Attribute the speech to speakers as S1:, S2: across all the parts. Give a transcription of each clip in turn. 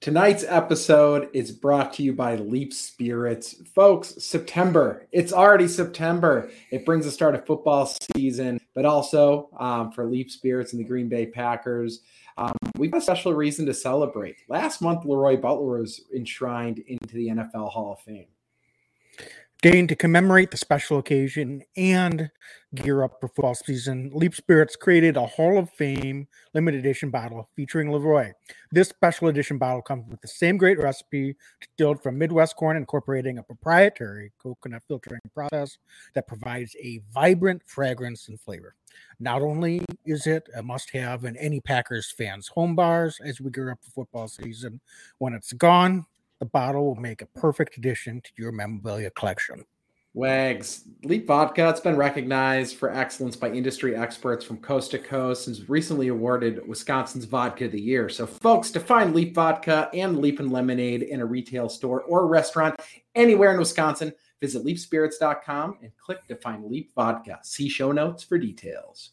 S1: Tonight's episode is brought to you by Leap Spirits. Folks, September. It's already September. It brings the start of football season, but also um, for Leap Spirits and the Green Bay Packers, um, we've got a special reason to celebrate. Last month, Leroy Butler was enshrined into the NFL Hall of Fame.
S2: Dane, to commemorate the special occasion and gear up for football season, Leap Spirits created a Hall of Fame limited edition bottle featuring Leroy. This special edition bottle comes with the same great recipe distilled from Midwest corn, incorporating a proprietary coconut filtering process that provides a vibrant fragrance and flavor. Not only is it a must have in any Packers fans' home bars as we gear up for football season, when it's gone, the bottle will make a perfect addition to your memorabilia collection.
S1: Wags. Leap Vodka, it's been recognized for excellence by industry experts from coast to coast and recently awarded Wisconsin's Vodka of the Year. So, folks, to find Leap Vodka and Leap and Lemonade in a retail store or restaurant anywhere in Wisconsin, visit leapspirits.com and click to find Leap Vodka. See show notes for details.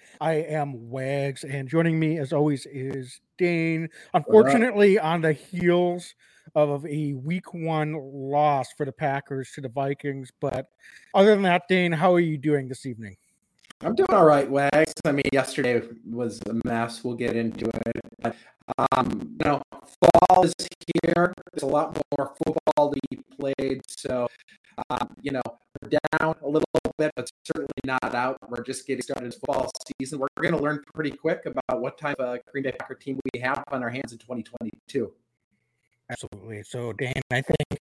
S2: I am Wags and joining me as always is Dane. Unfortunately, on the heels of a week one loss for the Packers to the Vikings. But other than that, Dane, how are you doing this evening?
S1: I'm doing all right, Wags. I mean, yesterday was a mess. We'll get into it. But, um, you know, fall is here. There's a lot more football to be played. So, um, you know, down a little bit, but certainly not out. We're just getting started fall season. We're going to learn pretty quick about what type of Green Bay Packer team we have on our hands in 2022.
S2: Absolutely. So, Dan, I think,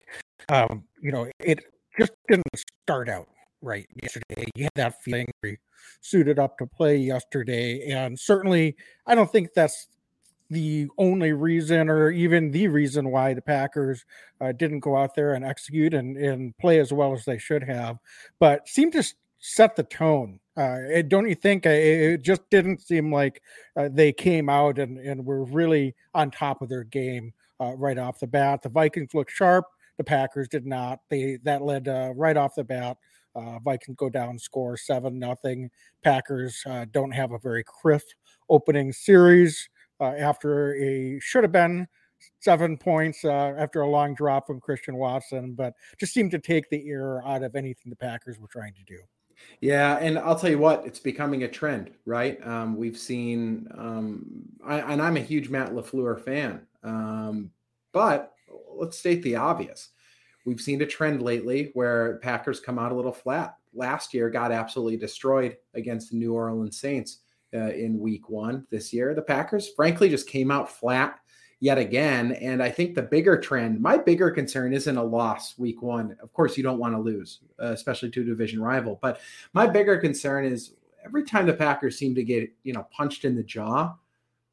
S2: um, you know, it just didn't start out right yesterday. You had that feeling we suited up to play yesterday. And certainly, I don't think that's the only reason or even the reason why the Packers uh, didn't go out there and execute and, and play as well as they should have, but seemed to set the tone. Uh, don't you think uh, it just didn't seem like uh, they came out and, and were really on top of their game uh, right off the bat. The Vikings looked sharp. The Packers did not. They that led uh, right off the bat. Vikings go down, score seven nothing. Packers don't have a very crisp opening series after a should have been seven points uh, after a long drop from Christian Watson, but just seemed to take the ear out of anything the Packers were trying to do.
S1: Yeah, and I'll tell you what, it's becoming a trend, right? Um, we've seen, um, I, and I'm a huge Matt Lafleur fan, um, but let's state the obvious. We've seen a trend lately where Packers come out a little flat. Last year got absolutely destroyed against the New Orleans Saints uh, in week one. This year, the Packers, frankly, just came out flat yet again. And I think the bigger trend, my bigger concern isn't a loss week one. Of course, you don't want to lose, uh, especially to a division rival. But my bigger concern is every time the Packers seem to get, you know, punched in the jaw,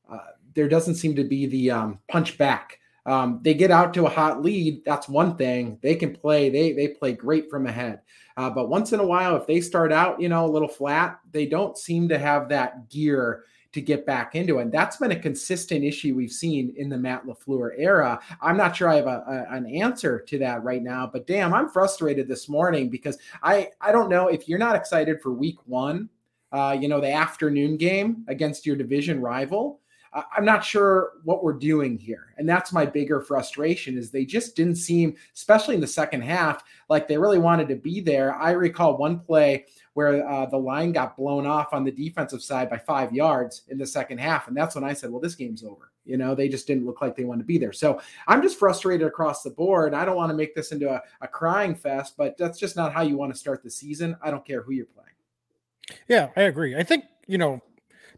S1: uh, there doesn't seem to be the um, punch back. Um, they get out to a hot lead. That's one thing. They can play. They they play great from ahead. Uh, but once in a while, if they start out, you know, a little flat, they don't seem to have that gear to get back into. And that's been a consistent issue we've seen in the Matt LaFleur era. I'm not sure I have a, a, an answer to that right now, but damn, I'm frustrated this morning because I, I don't know if you're not excited for week one, uh, you know, the afternoon game against your division rival. I'm not sure what we're doing here. And that's my bigger frustration is they just didn't seem, especially in the second half, like they really wanted to be there. I recall one play where uh, the line got blown off on the defensive side by five yards in the second half. And that's when I said, well, this game's over. You know, they just didn't look like they wanted to be there. So I'm just frustrated across the board. I don't want to make this into a, a crying fest, but that's just not how you want to start the season. I don't care who you're playing.
S2: Yeah, I agree. I think, you know,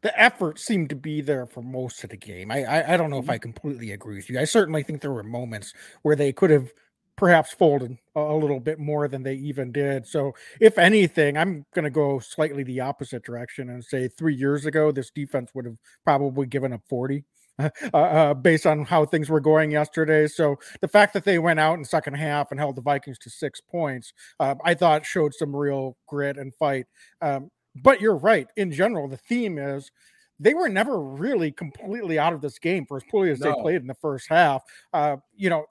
S2: the effort seemed to be there for most of the game. I, I, I don't know if mm-hmm. I completely agree with you. I certainly think there were moments where they could have perhaps folded a, a little bit more than they even did. So, if anything, I'm going to go slightly the opposite direction and say three years ago, this defense would have probably given up 40 uh, uh, based on how things were going yesterday. So the fact that they went out in second half and held the Vikings to six points, uh, I thought showed some real grit and fight. Um, but you're right. In general, the theme is they were never really completely out of this game for as poorly as no. they played in the first half. Uh, you know,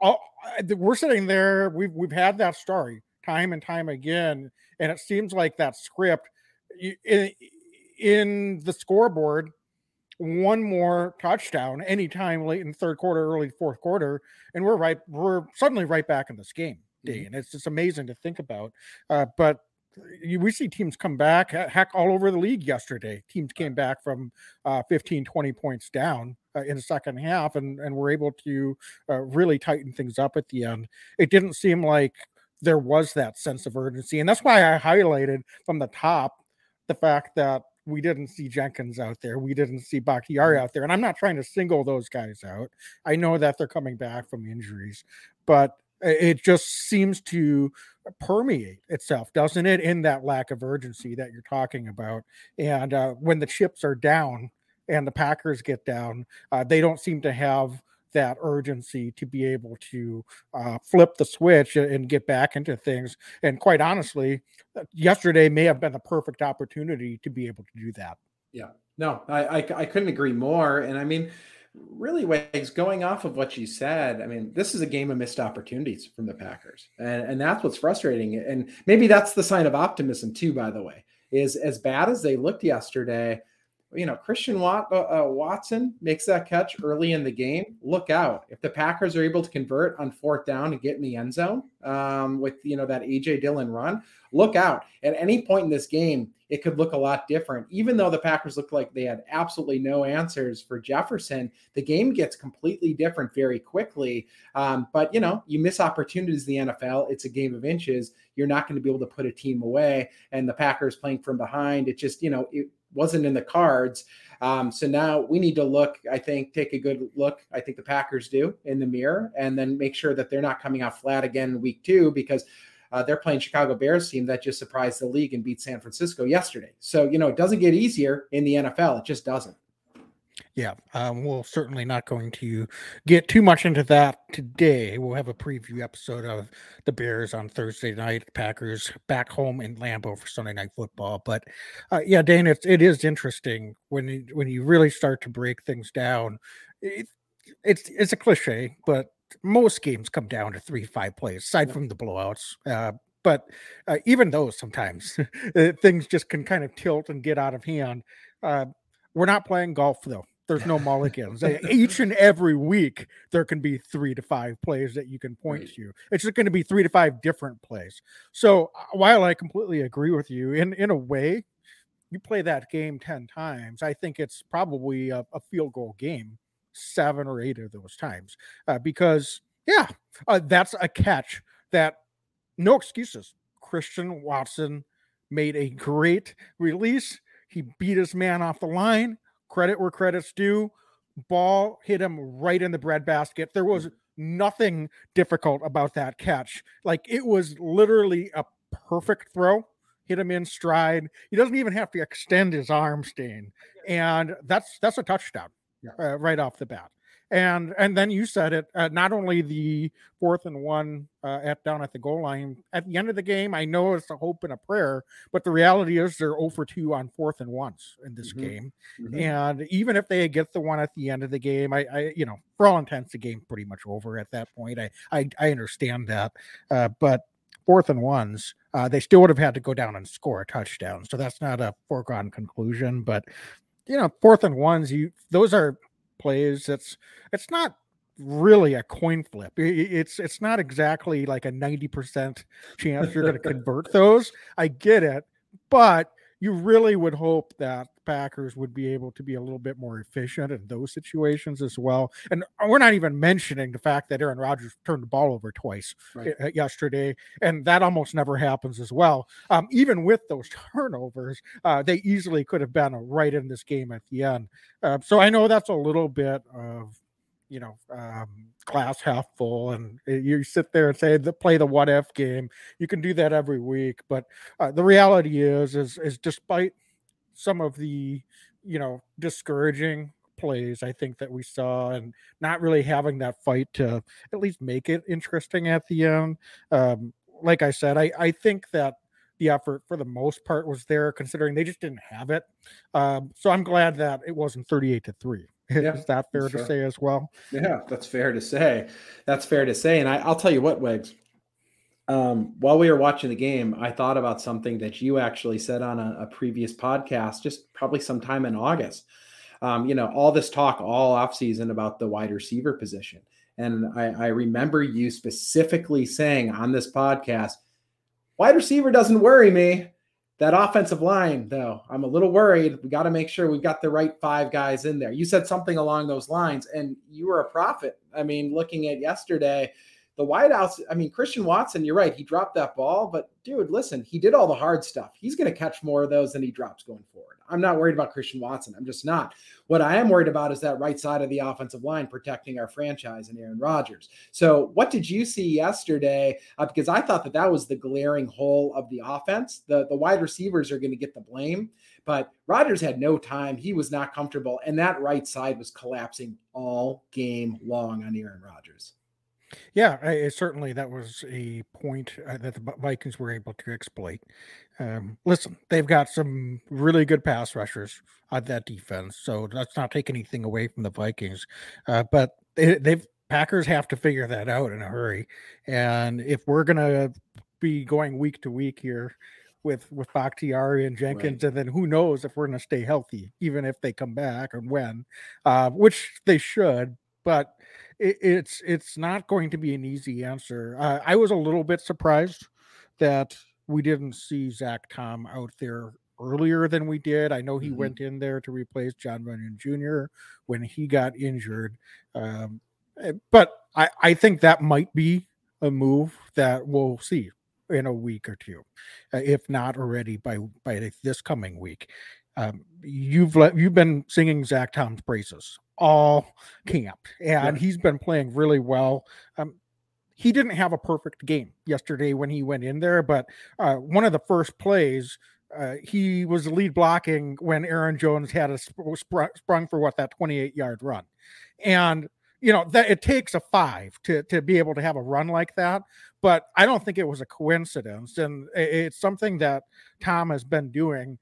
S2: all, we're sitting there. We've we've had that story time and time again, and it seems like that script in, in the scoreboard one more touchdown anytime late in third quarter, early fourth quarter, and we're right. We're suddenly right back in this game, mm-hmm. and it's just amazing to think about. Uh, but you, we see teams come back, heck, all over the league yesterday. Teams came back from uh, 15, 20 points down uh, in the second half, and and were able to uh, really tighten things up at the end. It didn't seem like there was that sense of urgency, and that's why I highlighted from the top the fact that we didn't see Jenkins out there. We didn't see Bakhtiari mm-hmm. out there. And I'm not trying to single those guys out. I know that they're coming back from injuries, but it just seems to permeate itself, doesn't it? In that lack of urgency that you're talking about. And uh, when the chips are down and the Packers get down, uh, they don't seem to have that urgency to be able to uh, flip the switch and get back into things. And quite honestly, uh, yesterday may have been the perfect opportunity to be able to do that.
S1: Yeah, no, I, I, I couldn't agree more. And I mean, really, Wags, going off of what you said, I mean, this is a game of missed opportunities from the Packers, and and that's what's frustrating. And maybe that's the sign of optimism too. By the way, is as bad as they looked yesterday you know, Christian uh, uh, Watson makes that catch early in the game. Look out. If the Packers are able to convert on fourth down and get in the end zone um, with, you know, that AJ Dillon run, look out. At any point in this game, it could look a lot different. Even though the Packers looked like they had absolutely no answers for Jefferson, the game gets completely different very quickly. Um, but, you know, you miss opportunities in the NFL. It's a game of inches. You're not going to be able to put a team away. And the Packers playing from behind, it just, you know, it, wasn't in the cards. Um, so now we need to look, I think, take a good look. I think the Packers do in the mirror and then make sure that they're not coming out flat again in week two because uh, they're playing Chicago Bears team that just surprised the league and beat San Francisco yesterday. So, you know, it doesn't get easier in the NFL. It just doesn't.
S2: Yeah, um, we're certainly not going to get too much into that today. We'll have a preview episode of the Bears on Thursday night, Packers back home in Lambeau for Sunday Night Football. But uh, yeah, Dane, it's it is interesting when you, when you really start to break things down. It, it's it's a cliche, but most games come down to three five plays, aside from the blowouts. Uh, but uh, even those sometimes uh, things just can kind of tilt and get out of hand. Uh, we're not playing golf though. There's no mulligans. Each and every week, there can be three to five plays that you can point right. to. It's just going to be three to five different plays. So uh, while I completely agree with you, in in a way, you play that game ten times. I think it's probably a, a field goal game, seven or eight of those times, uh, because yeah, uh, that's a catch that no excuses. Christian Watson made a great release he beat his man off the line. Credit where credit's due. Ball hit him right in the breadbasket. There was nothing difficult about that catch. Like it was literally a perfect throw. Hit him in stride. He doesn't even have to extend his arm, Stain, and that's that's a touchdown yeah. uh, right off the bat and and then you said it uh, not only the fourth and one uh, at down at the goal line at the end of the game i know it's a hope and a prayer but the reality is they're over 2 on fourth and ones in this mm-hmm. game mm-hmm. and even if they get the one at the end of the game i, I you know for all intents the game pretty much over at that point i i, I understand that uh, but fourth and ones uh, they still would have had to go down and score a touchdown so that's not a foregone conclusion but you know fourth and ones you those are plays. It's it's not really a coin flip. It's it's not exactly like a 90% chance you're going to convert those. I get it, but you really would hope that Packers would be able to be a little bit more efficient in those situations as well. And we're not even mentioning the fact that Aaron Rodgers turned the ball over twice right. yesterday, and that almost never happens as well. Um, even with those turnovers, uh, they easily could have been right in this game at the end. Uh, so I know that's a little bit of you know um, glass half full and you sit there and say the play the what if game you can do that every week but uh, the reality is is is despite some of the you know discouraging plays I think that we saw, and not really having that fight to at least make it interesting at the end. Um, like I said, I I think that the effort for the most part was there, considering they just didn't have it. Um, so I'm glad that it wasn't 38 to three.
S1: Yeah,
S2: Is that fair to say as well?
S1: Yeah, that's fair to say. That's fair to say. And I, I'll tell you what, Wigs. Um, while we were watching the game, I thought about something that you actually said on a, a previous podcast, just probably sometime in August. Um, you know, all this talk all offseason about the wide receiver position. And I, I remember you specifically saying on this podcast, wide receiver doesn't worry me. That offensive line, though, I'm a little worried. We got to make sure we've got the right five guys in there. You said something along those lines, and you were a prophet. I mean, looking at yesterday, the wideouts, I mean, Christian Watson, you're right. He dropped that ball, but dude, listen, he did all the hard stuff. He's going to catch more of those than he drops going forward. I'm not worried about Christian Watson. I'm just not. What I am worried about is that right side of the offensive line protecting our franchise and Aaron Rodgers. So, what did you see yesterday? Uh, because I thought that that was the glaring hole of the offense. The, the wide receivers are going to get the blame, but Rodgers had no time. He was not comfortable, and that right side was collapsing all game long on Aaron Rodgers.
S2: Yeah, I, certainly that was a point uh, that the Vikings were able to exploit. Um, listen, they've got some really good pass rushers on that defense, so let's not take anything away from the Vikings. Uh, but they, they've Packers have to figure that out in a hurry, and if we're gonna be going week to week here with with Bakhtiari and Jenkins, right. and then who knows if we're going to stay healthy, even if they come back and when, uh, which they should. But it, it's it's not going to be an easy answer. Uh, I was a little bit surprised that we didn't see Zach Tom out there earlier than we did. I know he mm-hmm. went in there to replace John Runyan Jr. when he got injured, um, eh, but I, I think that might be a move that we'll see in a week or two, uh, if not already by by this coming week. Um, you've let, you've been singing Zach Tom's praises all camp, and yeah. he's been playing really well. Um, he didn't have a perfect game yesterday when he went in there, but uh, one of the first plays, uh, he was lead blocking when Aaron Jones had a sp- sp- sprung for what that 28 yard run, and you know that it takes a five to to be able to have a run like that. But I don't think it was a coincidence, and it's something that Tom has been doing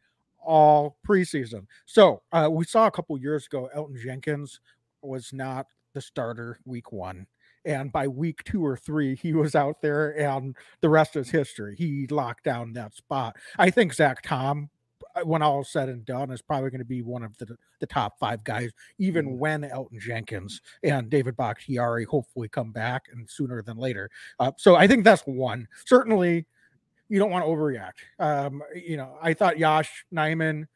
S2: all preseason. So uh, we saw a couple years ago, Elgton Jenkins was not the starter week one. And by week two or three, he was out there, and the rest is history. He locked down that spot. I think Zach Tom, uh, when all is said and done, is probably going to be one of the, the top five guys, even mm-hmm. when Elgton Jenkins and David Bakhtiari hopefully come back and sooner than later. Uh, so I think that's one. Certainly, you don't want to overreact. Um, you know, I thought Josh Nijman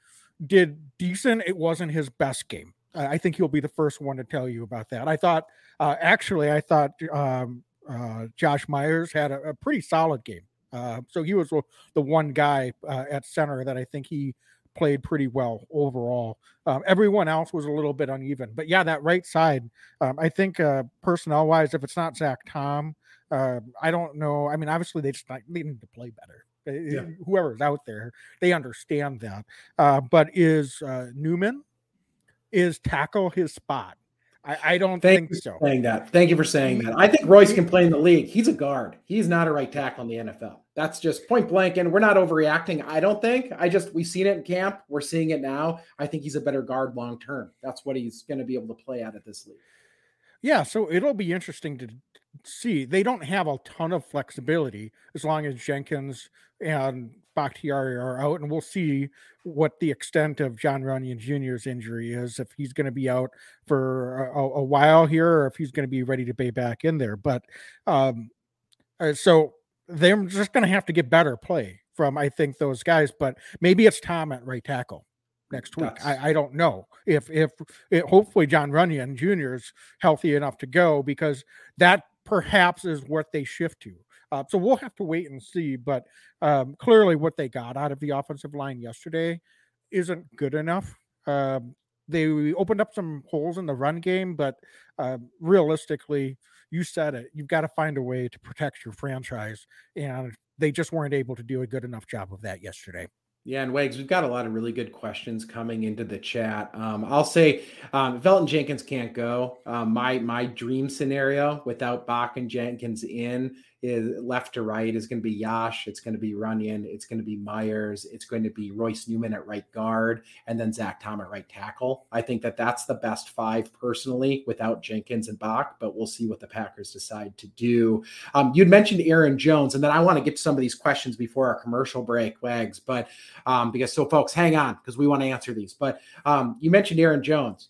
S2: did decent. It wasn't his best game. I think he'll be the first one to tell you about that. I thought, uh, actually, I thought um, uh, Josh Myers had a, a pretty solid game. Uh, so he was the one guy uh, at center that I think he played pretty well overall. Um, everyone else was a little bit uneven, but yeah, that right side, um, I think uh, personnel wise, if it's not Zach Tom, uh, I don't know. I mean, obviously they just they need to play better. Yeah. Whoever's out there, they understand that. Uh, but is uh, Newman is tackle his spot? I, I don't
S1: Thank
S2: think so.
S1: Saying that. Thank you for saying that. I think Royce can play in the league. He's a guard. He's not a right tackle in the NFL. That's just point blank. And we're not overreacting. I don't think. I just we've seen it in camp. We're seeing it now. I think he's a better guard long term. That's what he's going to be able to play at at this league.
S2: Yeah, so it'll be interesting to see. They don't have a ton of flexibility as long as Jenkins and Bakhtiari are out, and we'll see what the extent of John Runyan Jr.'s injury is. If he's going to be out for a, a, while here, or if he's going to be ready to be back in there. But um, uh, so they're just going to have to get better play from I think those guys. But maybe it's Tom at right tackle next week. I, I, don't know if if it, hopefully John Runyan Jr. is healthy enough to go because that perhaps is what they shift to. Uh, so we'll have to wait and see. But um, clearly, what they got out of the offensive line yesterday isn't good enough. Um, they opened up some holes in the run game, but uh, realistically, you said it. You've got to find a way to protect your franchise, and they just weren't able to do a good enough job of that yesterday.
S1: Yeah, and Wags, we've got a lot of really good questions coming into the chat. Um, I'll say um, if Jenkins can't go, um, my my dream scenario without Bak and Jenkins in is left to right is going to be Yosh, it's going to be Runyan, it's going to be Myers, it's going to be Royce Newman at right guard, and then Zach Tom at right tackle. I think that that's the best five personally without Jenkins and Bak, but we'll see what the Packers decide to do. Um, you'd mentioned Aaron Jones, and then I want to get to some of these questions before our commercial break, Wags, but um, because so folks, hang on because we want to answer these. But um, you mentioned Aaron Jones,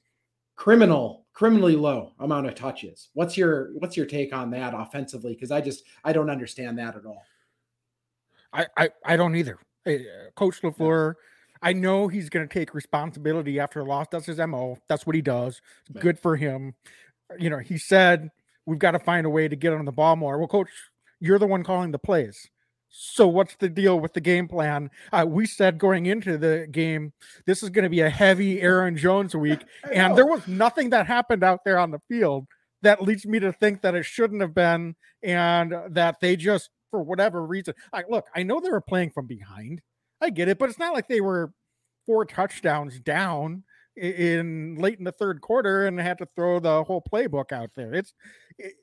S1: criminal criminally low amount of touches. What's your what's your take on that offensively? Because I just I don't understand that at all.
S2: I I, I don't either. Uh, Coach Lafleur, I know he's going to take responsibility after a loss. That's his mo. That's what he does. Right. Good for him. You know, he said we've got to find a way to get on the ball more. Well, coach, you're the one calling the plays. So what's the deal with the game plan? Uh, we said going into the game, this is going to be a heavy Aaron Jones week, and there was nothing that happened out there on the field that leads me to think that it shouldn't have been, and that they just, for whatever reason, I look, I know they were playing from behind, I get it, but it's not like they were four touchdowns down in late in the third quarter and had to throw the whole playbook out there. It's it,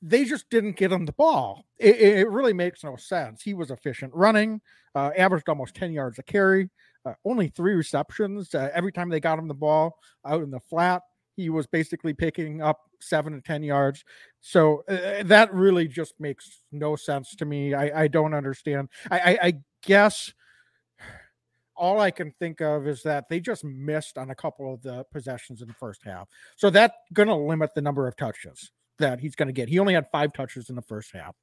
S2: they just didn't get him the ball. It, it, really makes no sense. He was efficient running, uh, averaged almost 10 yards a carry, uh, only three receptions. Uh, every time they got him the ball out in the flat, he was basically picking up seven to 10 yards. So uh, that really just makes no sense to me. I, I don't understand. I, I, I guess all I can think of is that they just missed on a couple of the possessions in the first half. So that's going to limit the number of touches that he's going to get. He only had five touches in the first half,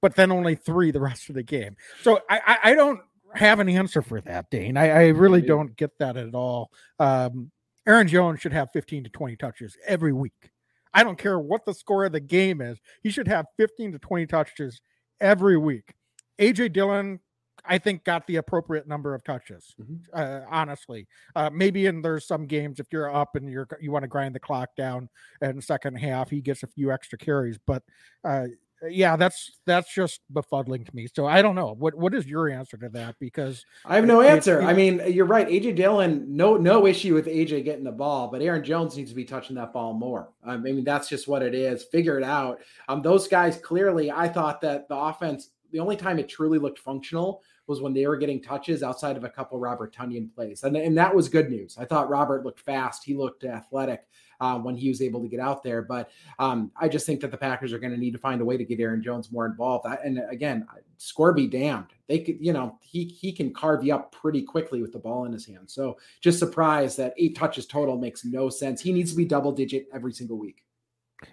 S2: but then only three the rest of the game. So I, I, I don't have an answer for that, Dane. I, I really don't get that at all. Um, Aaron Jones should have 15 to 20 touches every week. I don't care what the score of the game is. He should have 15 to 20 touches every week. AJ Dillon I think got the appropriate number of touches. Mm-hmm. Uh, honestly, uh, maybe in there's some games if you're up and you're you want to grind the clock down in second half, he gets a few extra carries. But uh, yeah, that's that's just befuddling to me. So I don't know what what is your answer to that because
S1: I have no it, answer. It, it, I mean, you're right. AJ Dillon, no no issue with AJ getting the ball, but Aaron Jones needs to be touching that ball more. I mean, that's just what it is. Figure it out. Um, those guys clearly, I thought that the offense. The only time it truly looked functional was when they were getting touches outside of a couple Robert Tonyan plays. And, and that was good news. I thought Robert looked fast. He looked athletic uh, when he was able to get out there. But um, I just think that the Packers are going to need to find a way to get Aaron Jones more involved. I, and again, score be damned. They could, you know, he he can carve you up pretty quickly with the ball in his hand. So just surprised that eight touches total makes no sense. He needs to be double digit every single week.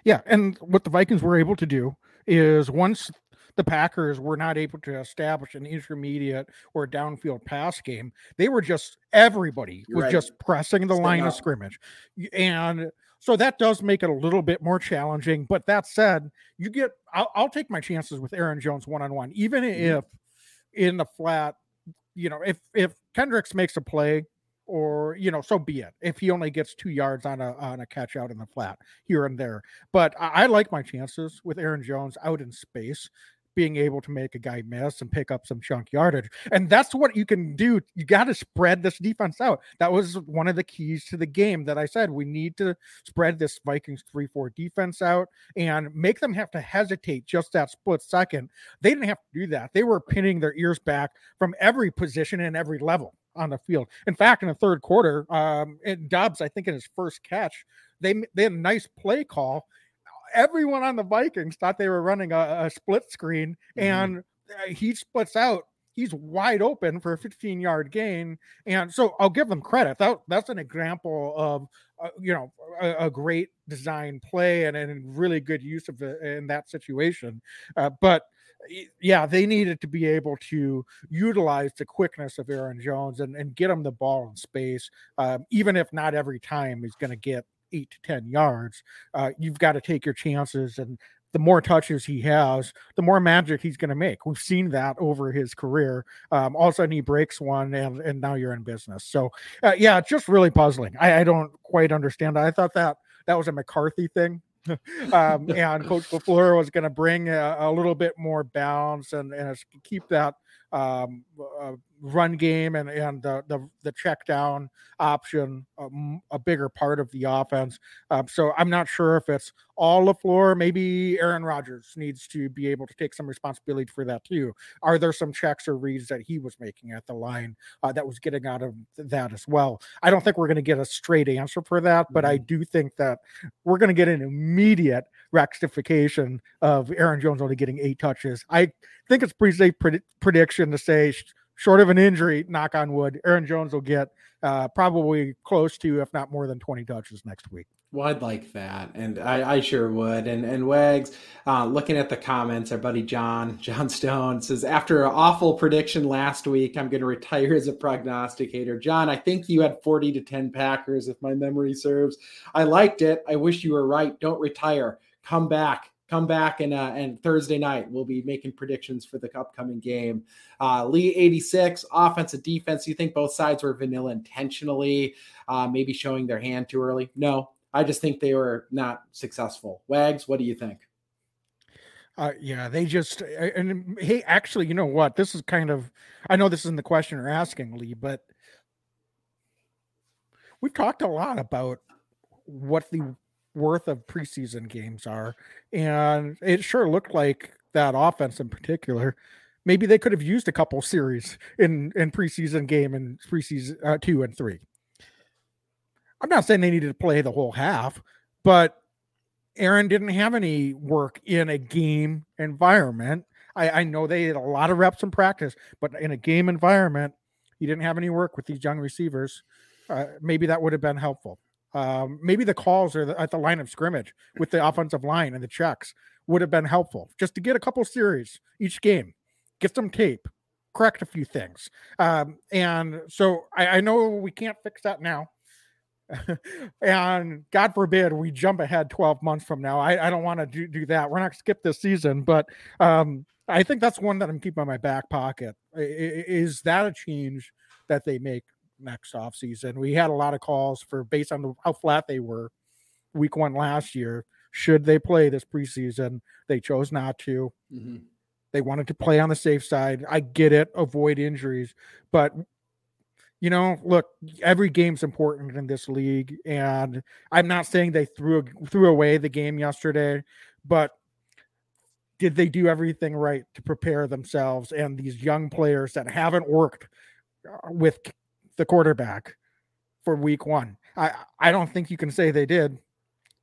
S2: Yeah, and what the Vikings were able to do is once the Packers were not able to establish an intermediate or downfield pass game. They were just everybody You're was right. just pressing the line up. of scrimmage. And so that does make it a little bit more challenging. But that said, you get I'll, I'll take my chances with Aaron Jones one on one, even mm-hmm. if in the flat, you know, if if Kendricks makes a play or you know so be it if he only gets two yards on a on a catch out in the flat here and there but I, I, like my chances with aaron jones out in space being able to make a guy miss and pick up some chunk yardage. And that's what you can do. You got to spread this defense out. That was one of the keys to the game that I said we need to spread this Vikings 3 4 defense out and make them have to hesitate just that split second. They didn't have to do that. They were pinning their ears back from every position and every level on the field. In fact, in the third quarter, um, Doubs, I think in his first catch, they they had a nice play call everyone on the Vikings thought they were running a, a split screen, mm-hmm. and uh, he splits out. He's wide open for a 15 yard gain, and so I'll give them credit. That that's an example of uh, you know a, a, great design play and, and really good use of it in that situation. Uh, but yeah, they needed to be able to utilize the quickness of Aaron Jones and, and get him the ball in space, um, even if not every time he's going to get eight to 10 yards. Uh, you've got to take your chances. And the more touches he has, the more magic he's going to make. We've seen that over his career. Um, all of a sudden, he breaks one, and, and now you're in business. So, uh, yeah, it's just really puzzling. I, I don't quite understand. I thought that that was a McCarthy thing. um, and Coach LaFleur was going to bring a, a, little bit more balance and, and keep that um, uh, run game and and the the, the check down option um, a bigger part of the offense. Um, so I'm not sure if it's all LaFleur. Maybe Aaron Rodgers needs to be able to take some responsibility for that too. Are there some checks or reads that he was making at the line uh, that was getting out of that as well? I don't think we're going to get a straight answer for that, but I mm-hmm. do think that we're going to get an immediate rectification of Aaron Jones only getting eight touches. I think it's pretty safe pred- prediction to say, short of an injury, knock on wood, Aaron Jones will get uh, probably close to, if not more than 20 touches next week.
S1: Well, I'd like that, and I, I sure would. And and Wags, uh, looking at the comments, our buddy John John Stone says after an awful prediction last week, I'm going to retire as a prognosticator. John, I think you had 40 to 10 Packers, if my memory serves. I liked it. I wish you were right. Don't retire. Come back come back and uh, and Thursday night we'll be making predictions for the upcoming game. Uh, Lee 86 offensive defense. You think both sides were vanilla intentionally, uh, maybe showing their hand too early? No, I just think they were not successful. Wags, what do you think?
S2: Uh, yeah, they just and hey, actually, you know what? This is kind of I know this isn't the question you're asking, Lee, but we've talked a lot about what the worth of preseason games are. And it sure looked like that offense in particular. Maybe they could have used a couple series in in preseason game and preseason uh, two and three. I'm not saying they needed to play the whole half, but Aaron didn't have any work in a game environment. I, I know they had a lot of reps in practice, but in a game environment, he didn't have any work with these young receivers. Uh, maybe that would have been helpful. Um, maybe the calls or the, at the line of scrimmage with the offensive line and the checks would have been helpful just to get a couple series each game, get some tape, correct a few things. Um, and so I, I know we can't fix that now. and God forbid we jump ahead 12 months from now. I, I don't want to do, do that. We're not going skip this season, but um, I think that's one that I'm keeping in my back pocket. Is that a change that they make next offseason. We had a lot of calls for based on the, how flat they were week one last year. Should they play this preseason? They chose not to. Mm-hmm. They wanted to play on the safe side. I get it, avoid injuries, but you know, look, every game's important in this league, and I'm not saying they threw threw away the game yesterday, but did they do everything right to prepare themselves and these young players that haven't worked uh, with the quarterback for week one. I I don't think you can say they did.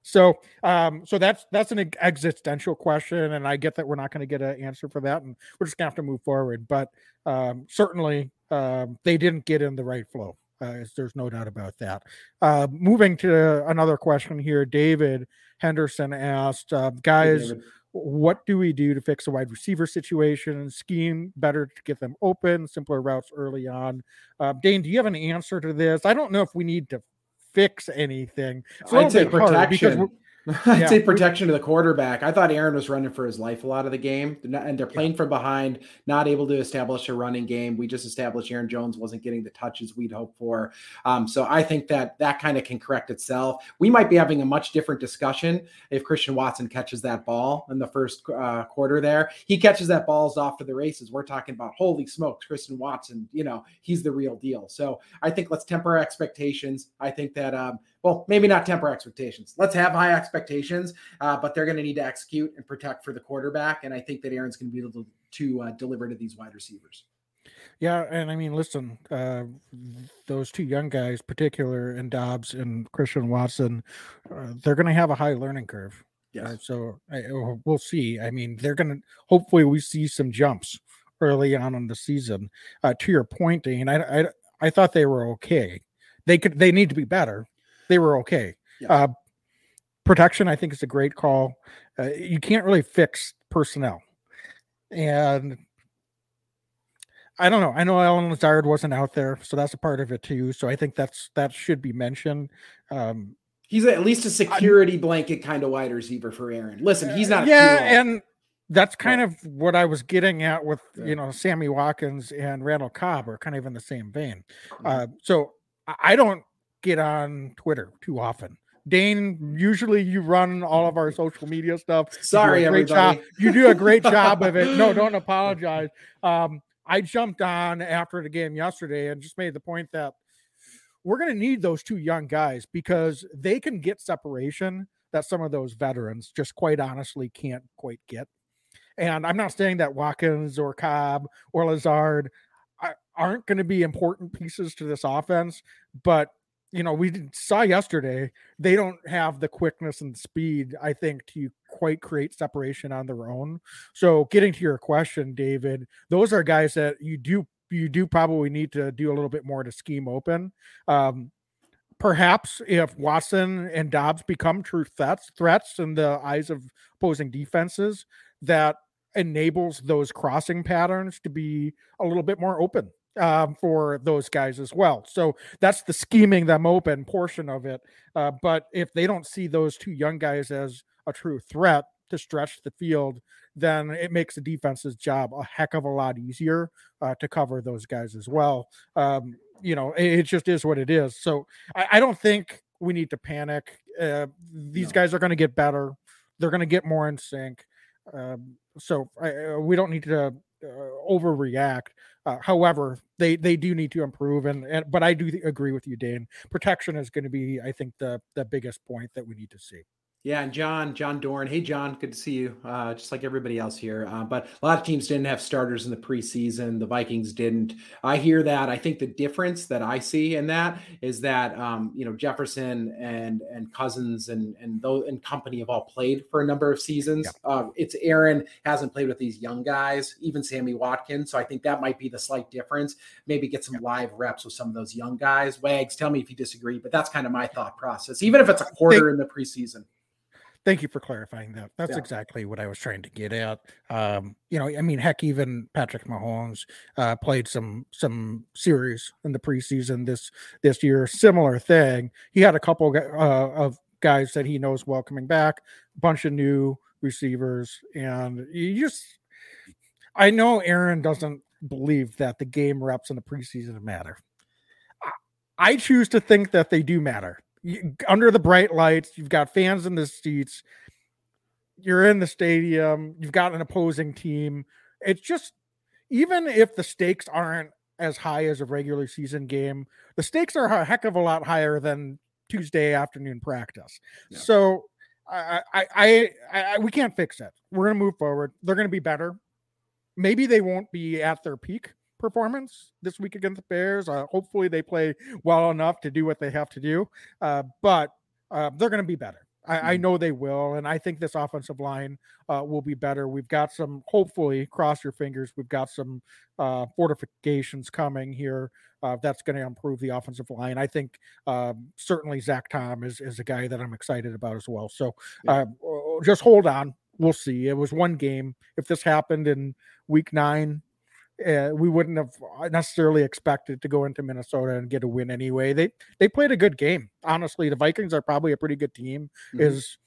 S2: So um so that's that's an existential question, and I get that we're not going to get an answer for that, and we're just gonna have to move forward. But um certainly um they didn't get in the right flow. Uh, there's no doubt about that. Uh, moving to another question here, David Henderson asked, uh, guys. Hey, what do we do to fix the wide receiver situation? Scheme better to get them open simpler routes early on. Uh, dane do you have an answer to this? I don't know if we need to fix anything
S1: i'd say protection I'd yeah. say protection to the quarterback. I thought Aaron was running for his life a lot of the game, and they're playing yeah. from behind, not able to establish a running game. We just established Aaron Jones wasn't getting the touches we'd hoped for. Um, so I think that that kind of can correct itself. We might be having a much different discussion if Christian Watson catches that ball in the first uh, quarter there. He catches that balls off to the races. We're talking about, holy smokes, Christian Watson, you know, he's the real deal. So I think let's temper our expectations. I think that, um, well, maybe not temper expectations. Let's have high expectations, uh, but they're going to need to execute and protect for the quarterback. And I think that Aaron's going to be able to, to uh, deliver to these wide receivers.
S2: Yeah, and I mean, listen, uh, those two young guys, particular and Doubs and Christian Watson, uh, they're going to have a high learning curve. Yeah. so I, we'll see. I mean, they're going to hopefully we see some jumps early on in the season. Uh, to your point, Dean, I, I I thought they were okay. They could they need to be better, they were okay. Yeah. Uh, protection, I think, is a great call. Uh, you can't really fix personnel, and I don't know. I know Allen Lazard wasn't out there, so that's a part of it too. So I think that's that should be mentioned. Um,
S1: he's at least a security I, blanket kind of wide receiver for Aaron. Listen, he's not.
S2: Yeah, and that's kind of what I was getting at with yeah. you know Sammy Watkins and Randall Cobb are kind of in the same vein. Mm-hmm. Uh, so I don't get on Twitter too often. Dane, usually you run all of our social media stuff.
S1: Sorry,
S2: you
S1: everybody.
S2: Job. You do a great job of it. No, don't apologize. Um, I jumped on after the game yesterday and just made the point that we're going to need those two young guys because they can get separation that some of those veterans just quite honestly can't quite get. And I'm not saying that Watkins or Cobb or Lazard aren't going to be important pieces to this offense, but you know, we saw yesterday they don't have the quickness and speed, I think, to quite create separation on their own. So, getting to your question, David, those are guys that you do you do probably need to do a little bit more to scheme open. Um, perhaps if Watson and Doubs become true threats threats in the eyes of opposing defenses, that enables those crossing patterns to be a little bit more open um, for those guys as well. So that's the scheming them open portion of it. Uh, but if they don't see those two young guys as a true threat to stretch the field, then it makes the defense's job a heck of a lot easier uh, to cover those guys as well. Um, you know, it, it, just is what it is. So I, I don't think we need to panic. Uh, these no. guys are going to get better. They're going to get more in sync. Um, so I, uh, we don't need to overreact. Uh, however, they they do need to improve, and, and but I do agree with you, Dane. Protection is going to be, I think, the the biggest point that we need to see.
S1: Yeah, and John, John Dorn. Hey, John, good to see you. Uh, just like everybody else here, uh, but a lot of teams didn't have starters in the preseason. The Vikings didn't. I hear that. I think the difference that I see in that is that um, you know Jefferson and and Cousins and and those and company have all played for a number of seasons. Yeah. Uh, it's Aaron hasn't played with these young guys, even Sammy Watkins. So I think that might be the slight difference. Maybe get some yeah. live reps with some of those young guys. Wags, tell me if you disagree, but that's kind of my thought process. Even if it's a quarter in the preseason.
S2: Thank you for clarifying that. That's yeah. exactly what I was trying to get at. Um, you know, I mean, heck, even Patrick Mahomes uh, played some some series in the preseason this this year. Similar thing. He had a couple uh, of guys that he knows well coming back, a bunch of new receivers, and you just. I know Aaron doesn't believe that the game reps in the preseason matter. I choose to think that they do matter under the bright lights. You've got fans in the seats. You're in the stadium. You've got an opposing team. It's just, even if the stakes aren't as high as a regular season game, the stakes are a heck of a lot higher than Tuesday afternoon practice. Yeah. So I, I, I, I, we can't fix it. We're going to move forward. They're going to be better. Maybe they won't be at their peak, performance this week against the Bears. Uh, hopefully, they play well enough to do what they have to do, uh, but uh, they're going to be better. I, I, mm-hmm. know they will, and I think this offensive line uh, will be better. We've got some, hopefully, cross your fingers. We've got some uh, fortifications coming here uh, that's going to improve the offensive line. I think um, certainly Zach Tom is is a guy that I'm excited about as well. So yeah. just hold on. We'll see. It was one game. If this happened in week nine, uh, we wouldn't have necessarily expected to go into Minnesota and get a win anyway. They they played a good game. Honestly, the Vikings are probably a pretty good team. Mm-hmm. Is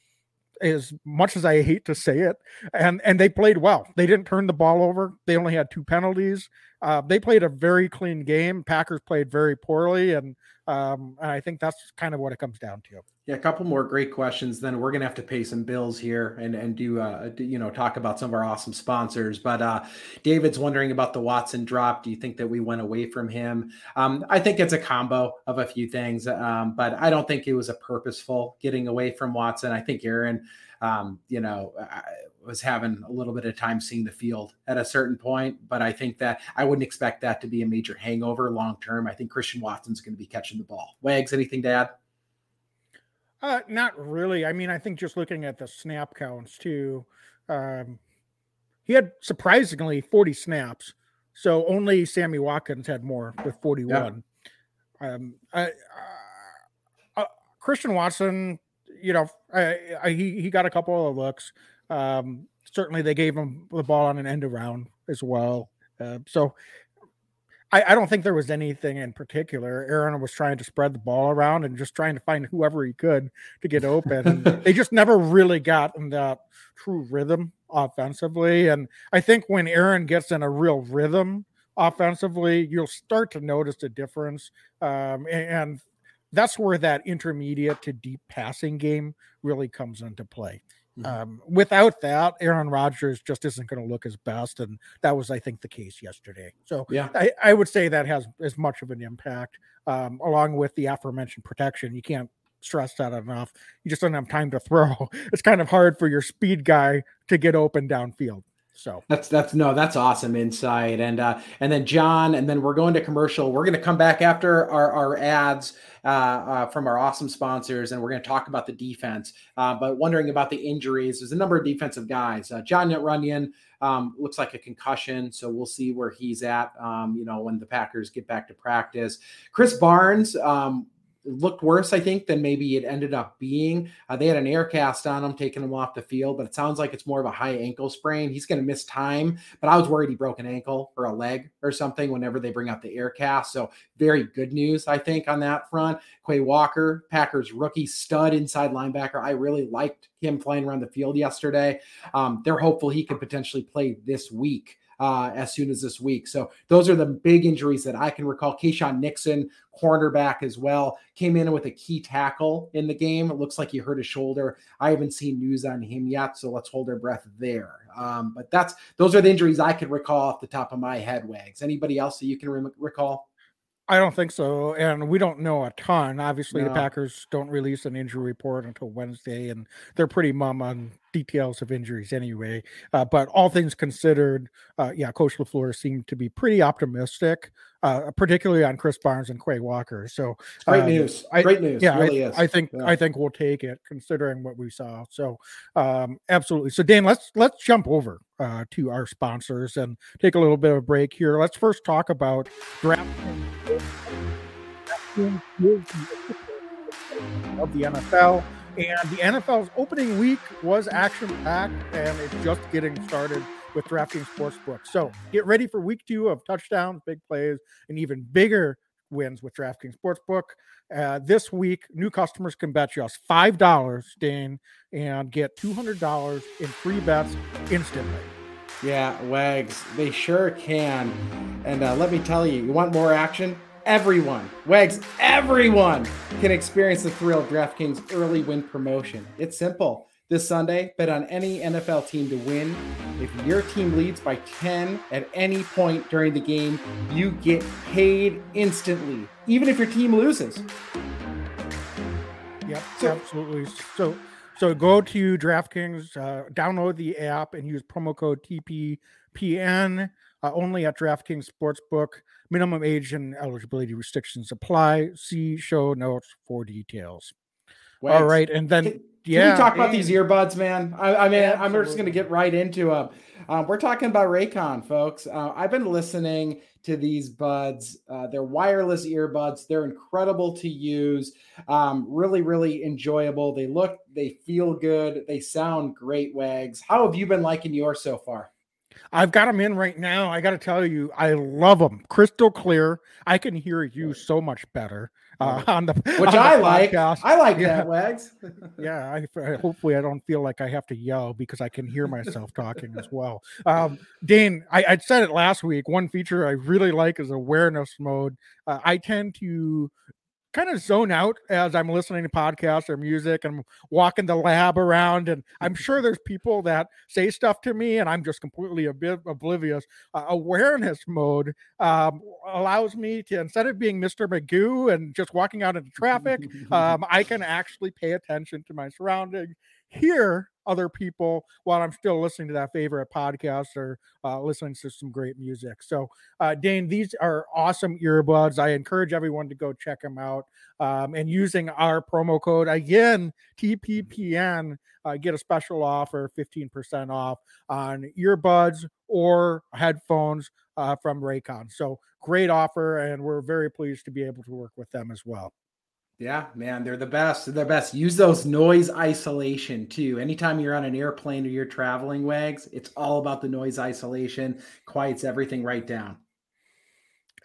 S2: as much as I hate to say it, and and they played well. They didn't turn the ball over. They only had two penalties. Uh, they played a very clean game. Packers played very poorly, and um, and I think that's kind of what it comes down to.
S1: Yeah, a couple more great questions. Then we're gonna have to pay some bills here and and do uh do, you know talk about some of our awesome sponsors. But uh, David's wondering about the Watson drop. Do you think that we went away from him? Um, I think it's a combo of a few things, um, but I don't think it was a purposeful getting away from Watson. I think Aaron, um, you know, was having a little bit of time seeing the field at a certain point, but I think that I wouldn't expect that to be a major hangover long term. I think Christian Watson's going to be catching the ball. Wags, anything to add?
S2: Uh, not really. I mean, I think just looking at the snap counts too, um, he had surprisingly 40 snaps. So only Sammy Watkins had more with 41. Yeah. Um, I, uh, uh, Christian Watson, you know, I, I, he he got a couple of looks. Um, certainly, they gave him the ball on an end around as well. Uh, so I, I, don't think there was anything in particular. Aaron was trying to spread the ball around and just trying to find whoever he could to get open. they just never really got in that true rhythm offensively. And I think when Aaron gets in a real rhythm offensively, you'll start to notice a difference. Um, and, and that's where that intermediate to deep passing game really comes into play. Mm-hmm. Um, without that, Aaron Rodgers just isn't going to look his best, and that was, I think, the case yesterday. So, yeah, I, I would say that has as much of an impact, um, along with the aforementioned protection. You can't stress that enough. You just don't have time to throw. It's kind of hard for your speed guy to get open downfield. So
S1: that's that's no, that's awesome insight. And uh and then John, and then we're going to commercial. We're going to come back after our, our ads uh, uh from our awesome sponsors, and we're going to talk about the defense. Uh, but wondering about the injuries. There's a number of defensive guys. Uh, Jon Runyan um, looks like a concussion, so we'll see where he's at. Um, you know, when the Packers get back to practice. Krys Barnes, um, looked worse, I think, than maybe it ended up being. Uh, they had an air cast on him, taking him off the field, but it sounds like it's more of a high ankle sprain. He's going to miss time, but I was worried he broke an ankle or a leg or something whenever they bring out the air cast. So, very good news, I think, on that front. Quay Walker, Packers rookie stud inside linebacker. I really liked him playing around the field yesterday. Um, they're hopeful he could potentially play this week uh, as soon as this week. So those are the big injuries that I can recall. Keisean Nixon, cornerback as well, came in with a key tackle in the game. It looks like he hurt his shoulder. I haven't seen news on him yet, so let's hold our breath there. Um, but that's those are the injuries I can recall off the top of my head. Wags. Anybody else that you can re- recall?
S2: I don't think so. And we don't know a ton. Obviously, no. the Packers don't release an injury report until Wednesday, and they're pretty mum on details of injuries anyway. Uh, but all things considered, uh, yeah, Coach LaFleur seemed to be pretty optimistic, uh, particularly on Krys Barnes and Quay Walker. So
S1: great um, news. I, great news.
S2: Yeah, really I, I, think yeah. I think we'll take it considering what we saw. So um, absolutely. So Dan, let's let's jump over uh, to our sponsors and take a little bit of a break here. Let's first talk about draft of the NFL. And the NFL's opening week was action packed, and it's just getting started with DraftKings Sportsbook. So get ready for week two of touchdowns, big plays, and even bigger wins with DraftKings Sportsbook. Uh, this week, new customers can bet just $5, Dane, and get $200 in free bets instantly.
S1: Yeah, Wags, they sure can. And uh, let me tell you, you want more action? Everyone, Wags, everyone can experience the thrill of DraftKings early win promotion. It's simple. This Sunday, bet on any NFL team to win. If your team leads by 10 at any point during the game, you get paid instantly, even if your team loses.
S2: Yep, so, absolutely. So, so go to DraftKings, uh, download the app, and use promo code TPPN uh, only at DraftKings Sportsbook. Minimum age and eligibility restrictions apply. See show notes for details. Wait, All right, and then
S1: can, yeah, can we talk about these earbuds, man? I, I mean, yeah, I'm just going to get right into them. Um, we're talking about Raycon, folks. Uh, I've been listening to these buds. Uh, they're wireless earbuds. They're incredible to use. Um, really, really enjoyable. They look, they feel good. They sound great. Wags. How have you been liking yours so far?
S2: I've got them in right now. I got to tell you, I love them. Crystal clear. I can hear you so much better uh, on the
S1: which
S2: on
S1: I like. I like yeah. that, Wags.
S2: yeah, I, I, hopefully I don't feel like I have to yell because I can hear myself talking as well. Um, Dane, I, I said it last week. One feature I really like is awareness mode. Uh, I tend to kind of zone out as I'm listening to podcasts or music and I'm walking the lab around. And I'm sure there's people that say stuff to me and I'm just completely a bit oblivious. Uh, awareness mode um, allows me to, instead of being Mr. Magoo and just walking out into traffic, um, I can actually pay attention to my surroundings, hear other people while I'm still listening to that favorite podcast or uh, listening to some great music. So, uh, Dane, these are awesome earbuds. I encourage everyone to go check them out. Um, and using our promo code again, TPPN, uh, get a special offer 15% off on earbuds or headphones uh, from Raycon. So, great offer. And we're very pleased to be able to work with them as well.
S1: Yeah, man, they're the best. They're the best. Use those noise isolation too. Anytime you're on an airplane or you're traveling, wags, it's all about the noise isolation. Quiets everything right down.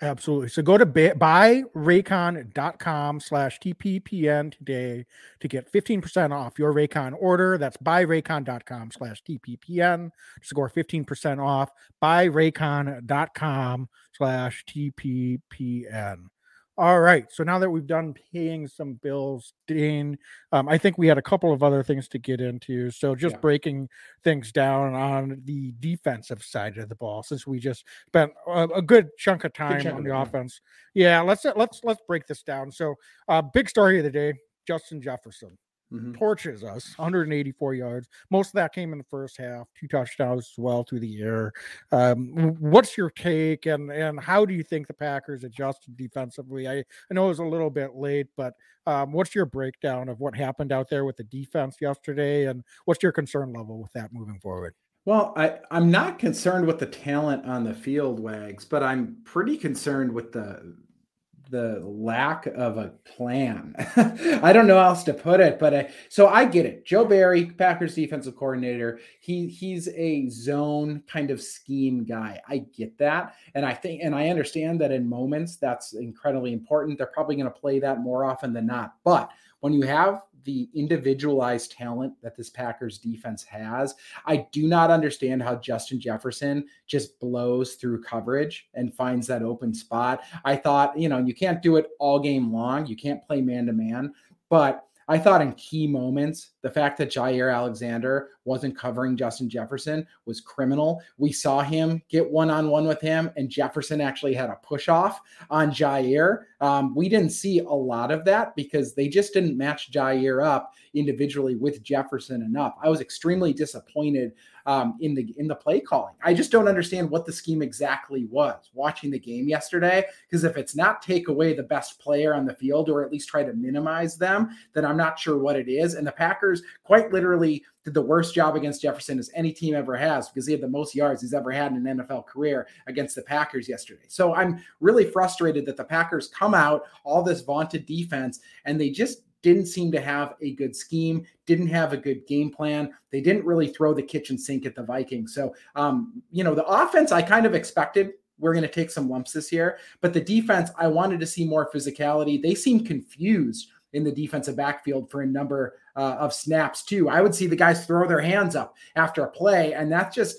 S2: Absolutely. So go to buyraycon.com slash TPPN today to get 15% off your Raycon order. That's buyraycon.com slash TPPN to score 15% off. Buyraycon.com slash TPPN. All right. So now that we've done paying some bills, Dean, um, I think we had a couple of other things to get into. So just yeah. breaking things down on the defensive side of the ball, since we just spent a, a good chunk of time chunk on the offense. Yeah, let's let's let's break this down. So, uh, big story of the day: Justin Jefferson mm-hmm. torches us 184 yards. Most of that came in the first half, two touchdowns as well through the air. Um, what's your take and and how do you think the Packers adjusted defensively? I, I know it was a little bit late, but um, what's your breakdown of what happened out there with the defense yesterday and what's your concern level with that moving forward?
S1: Well, I, I'm not concerned with the talent on the field, Wags, but I'm pretty concerned with the the lack of a plan. I don't know how else to put it, but I, so I get it. Joe Barry, Packers defensive coordinator, he he's a zone kind of scheme guy. I get that, and I think and I understand that in moments that's incredibly important. They're probably going to play that more often than not. But when you have the individualized talent that this Packers defense has. I do not understand how Justin Jefferson just blows through coverage and finds that open spot. I thought, you know, you can't do it all game long. You can't play man to man, but I thought in key moments, the fact that Jaire Alexander wasn't covering Justin Jefferson was criminal. We saw him get one on one with him, and Jefferson actually had a push off on Jaire. Um, we didn't see a lot of that because they just didn't match Jaire up individually with Jefferson enough. I was extremely disappointed um, in the in the play calling. I just don't understand what the scheme exactly was watching the game yesterday. Because if it's not take away the best player on the field or at least try to minimize them, then I'm not sure what it is. And the Packers quite literally did the worst job against Jefferson as any team ever has because he had the most yards he's ever had in an NFL career against the Packers yesterday. So I'm really frustrated that the Packers come out all this vaunted defense and they just didn't seem to have a good scheme, didn't have a good game plan. They didn't really throw the kitchen sink at the Vikings. So, um, you know, the offense I kind of expected we're going to take some lumps this year, but the defense, I wanted to see more physicality. They seem confused in the defensive backfield for a number uh, of snaps, too. I would see the guys throw their hands up after a play, and that's just.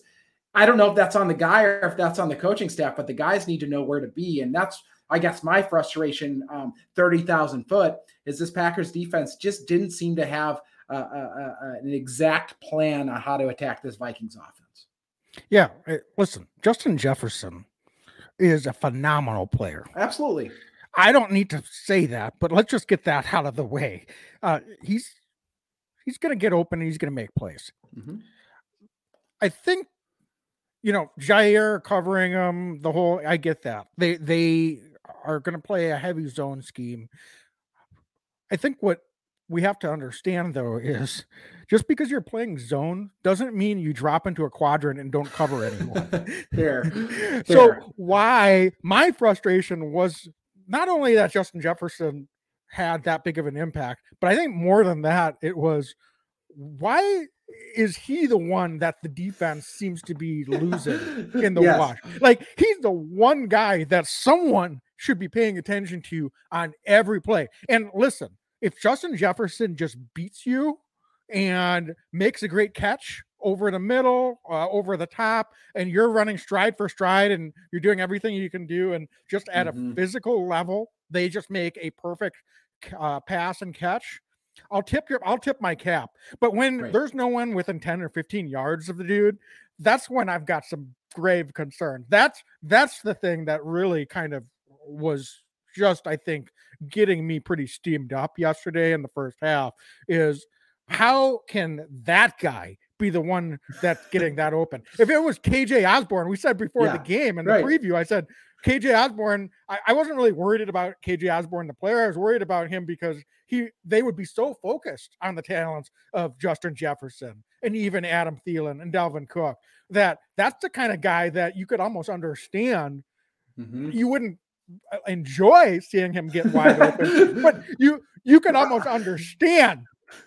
S1: I don't know if that's on the guy or if that's on the coaching staff, but the guys need to know where to be. And that's I guess my frustration, um, 30,000 foot, is this Packers defense just didn't seem to have uh, uh, uh, an exact plan on how to attack this Vikings offense.
S2: Yeah. Listen, Justin Jefferson is a phenomenal player.
S1: Absolutely.
S2: I don't need to say that, but let's just get that out of the way. Uh, he's he's going to get open and he's going to make plays. Mm-hmm. I think you know Jair covering him the whole. I get that they they are going to play a heavy zone scheme. I think what we have to understand though is just because you're playing zone doesn't mean you drop into a quadrant and don't cover anyone.
S1: Fair.
S2: So why my frustration was not only that Justin Jefferson had that big of an impact, but I think more than that, it was why is he the one that the defense seems to be losing in the yes. wash? Like he's the one guy that someone should be paying attention to on every play. And listen, if Justin Jefferson just beats you and makes a great catch over the middle, uh, over the top, and you're running stride for stride and you're doing everything you can do, and just at mm-hmm. a physical level, they just make a perfect uh, pass and catch. I'll tip your I'll tip my cap. But when right. there's no one within 10 or 15 yards of the dude, that's when I've got some grave concern. That's that's the thing that really kind of was just, I think, getting me pretty steamed up yesterday in the first half is how can that guy be the one that's getting that open? If it was KJ Osborn, we said before yeah, the game in the right. preview, I said KJ Osborn, I, I, wasn't really worried about KJ Osborn, the player. I was worried about him because he they would be so focused on the talents of Justin Jefferson and even Adam Thielen and Dalvin Cook that that's the kind of guy that you could almost understand. Mm-hmm. You wouldn't enjoy seeing him get wide open, but you you can almost understand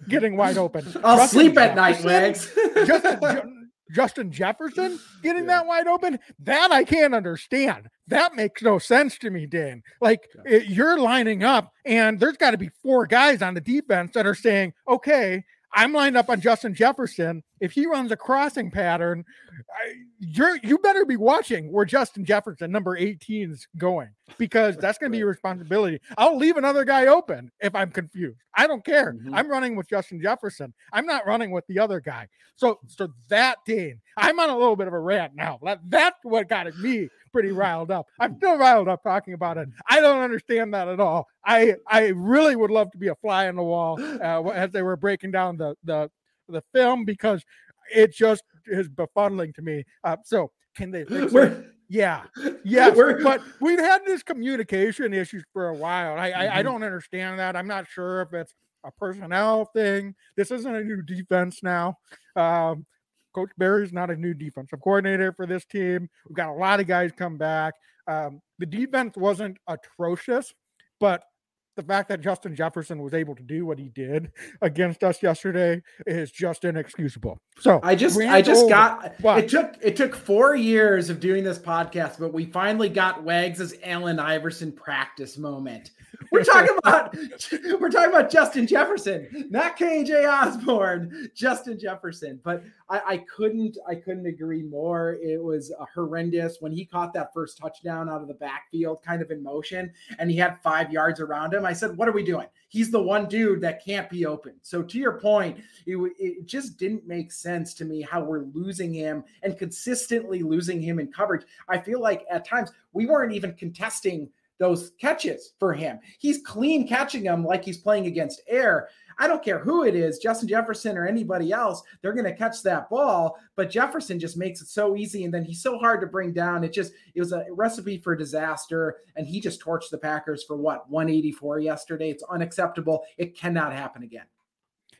S2: getting wide open.
S1: I'll Justin sleep at night, Legs.
S2: Justin, Justin Jefferson getting yeah. that wide open, that I can't understand. That makes no sense to me, Dan. Like yeah. it, you're lining up, and there's got to be four guys on the defense that are saying, okay, I'm lined up on Justin Jefferson. If he runs a crossing pattern, you're you better be watching where Justin Jefferson, number 18, is going because that's going to be your responsibility. I'll leave another guy open if I'm confused. I don't care. Mm-hmm. I'm running with Justin Jefferson. I'm not running with the other guy. So, so that Dane, I'm on a little bit of a rant now. That, that's what got me pretty riled up. I'm still riled up talking about it. I don't understand that at all. I, I really would love to be a fly on the wall uh, as they were breaking down the, the, the film because it just is befuddling to me. Uh, so can they fix it? Yeah, yeah. but we've had this communication issues for a while. I, mm-hmm. I, I mm-hmm. don't understand that. I'm not sure if it's a personnel thing. This isn't a new defense now. Um, Coach Barry's not a new defensive coordinator for this team. We've got a lot of guys come back. Um, the defense wasn't atrocious, but the fact that Justin Jefferson was able to do what he did against us yesterday is just inexcusable. So
S1: I just I just over, got it took it took four years of doing this podcast, but we finally got Wags' Allen Iverson practice moment. We're talking about we're talking about Justin Jefferson, not KJ Osborn, Justin Jefferson. But I, I couldn't I couldn't agree more. It was uh, horrendous when he caught that first touchdown out of the backfield, kind of in motion, and he had five yards around him. I said, "What are we doing?" He's the one dude that can't be open. So to your point, it, it just didn't make sense to me how we're losing him and consistently losing him in coverage. I feel like at times we weren't even contesting those catches for him. He's clean catching them like he's playing against air. I don't care who it is, Justin Jefferson or anybody else, they're going to catch that ball. But Jefferson just makes it so easy. And then he's so hard to bring down. It just, it was a recipe for disaster. And he just torched the Packers for what, 184 yesterday? It's unacceptable. It cannot happen again.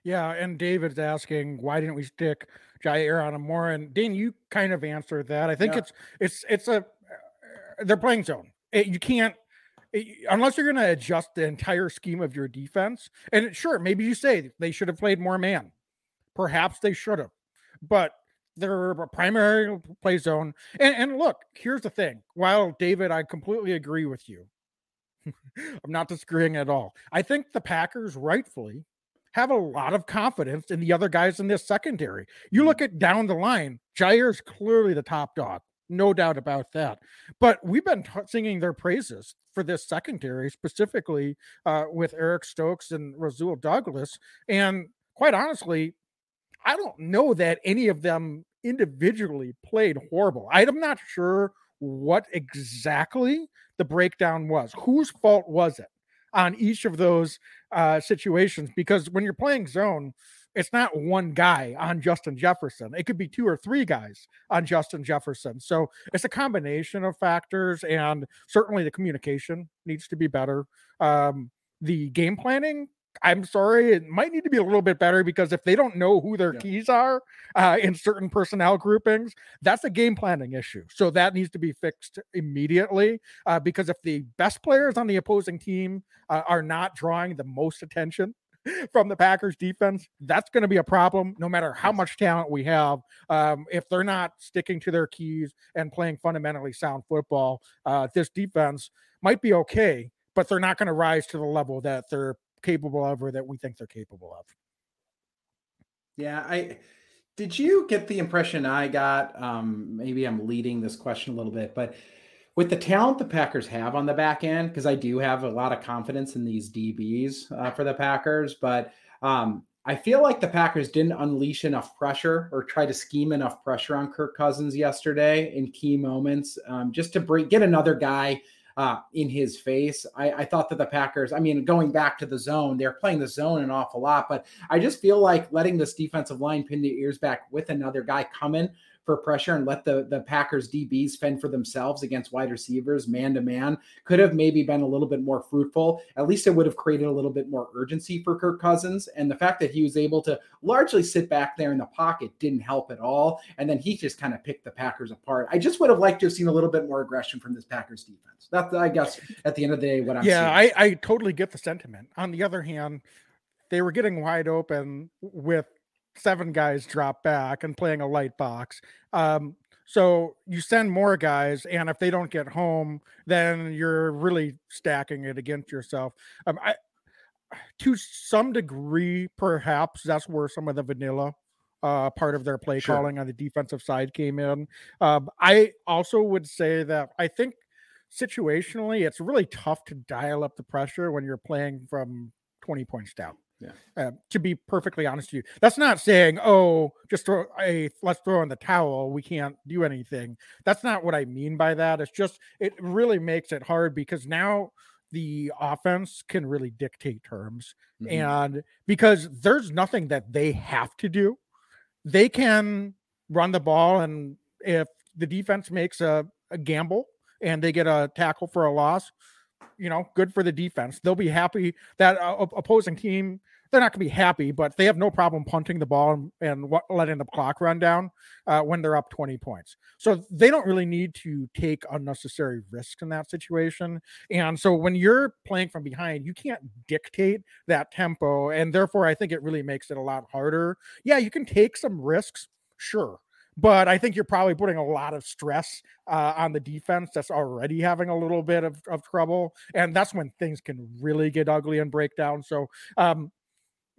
S2: Yeah. And David's asking, why didn't we stick Jaire on him more? And Dane, you kind of answered that. I think yeah. it's, it's, it's a, they're playing zone. It, you can't unless you're going to adjust the entire scheme of your defense. And sure, maybe you say they should have played more man. Perhaps they should have, but they're a primary play zone. And, and look, here's the thing. While David, I completely agree with you. I'm not disagreeing at all. I think the Packers rightfully have a lot of confidence in the other guys in this secondary. You mm-hmm. look at down the line, Jaire's clearly the top dog. No doubt about that. But we've been t- singing their praises for this secondary, specifically uh, with Eric Stokes and Rasul Douglas. And quite honestly, I don't know that any of them individually played horrible. I'm not sure what exactly the breakdown was. Whose fault was it on each of those uh, situations? Because when you're playing zone, it's not one guy on Justin Jefferson. It could be two or three guys on Justin Jefferson. So it's a combination of factors, and certainly the communication needs to be better. Um, the game planning, I'm sorry, it might need to be a little bit better because if they don't know who their yeah. keys are uh, in certain personnel groupings, that's a game planning issue. So that needs to be fixed immediately uh, because if the best players on the opposing team uh, are not drawing the most attention from the Packers defense, that's going to be a problem no matter how much talent we have. Um, if they're not sticking to their keys and playing fundamentally sound football, uh, this defense might be okay, but they're not going to rise to the level that they're capable of or that we think they're capable of.
S1: Yeah, I did you get the impression I got? Um, maybe I'm leading this question a little bit, but with the talent the Packers have on the back end, because I do have a lot of confidence in these DBs uh, for the Packers, but um, I feel like the Packers didn't unleash enough pressure or try to scheme enough pressure on Kirk Cousins yesterday in key moments, um, just to bring get another guy uh, in his face. I, I, thought that the Packers, I mean, going back to the zone, they're playing the zone an awful lot, but I just feel like letting this defensive line pin their ears back with another guy coming for pressure and let the the Packers DBs fend for themselves against wide receivers man to man could have maybe been a little bit more fruitful. At least it would have created a little bit more urgency for Kirk Cousins. And the fact that he was able to largely sit back there in the pocket didn't help at all. And then he just kind of picked the Packers apart. I just would have liked to have seen a little bit more aggression from this Packers defense. That's I guess at the end of the day what I'm
S2: yeah, I, I totally get the sentiment. On the other hand, they were getting wide open with seven guys drop back and playing a light box. Um, so you send more guys, and if they don't get home, then you're really stacking it against yourself. Um, I, to some degree, perhaps that's where some of the vanilla uh, part of their play sure. calling on the defensive side came in. Um, I also would say that I think situationally, it's really tough to dial up the pressure when you're playing from 20 points down.
S1: Yeah.
S2: Uh, to be perfectly honest with you, that's not saying, oh, just throw a let's throw in the towel. We can't do anything. That's not what I mean by that. It's just it really makes it hard because now the offense can really dictate terms.
S1: Mhm.
S2: And because there's nothing that they have to do, they can run the ball. And if the defense makes a, a gamble and they get a tackle for a loss, you know, good for the defense. They'll be happy that uh, opposing team, they're not going to be happy, but they have no problem punting the ball and, and letting the clock run down uh, when they're up 20 points. So they don't really need to take unnecessary risks in that situation. And so when you're playing from behind, you can't dictate that tempo. And therefore, I think it really makes it a lot harder. Yeah, you can take some risks, sure. But I think you're probably putting a lot of stress uh, on the defense that's already having a little bit of, of trouble. And that's when things can really get ugly and break down. So, um,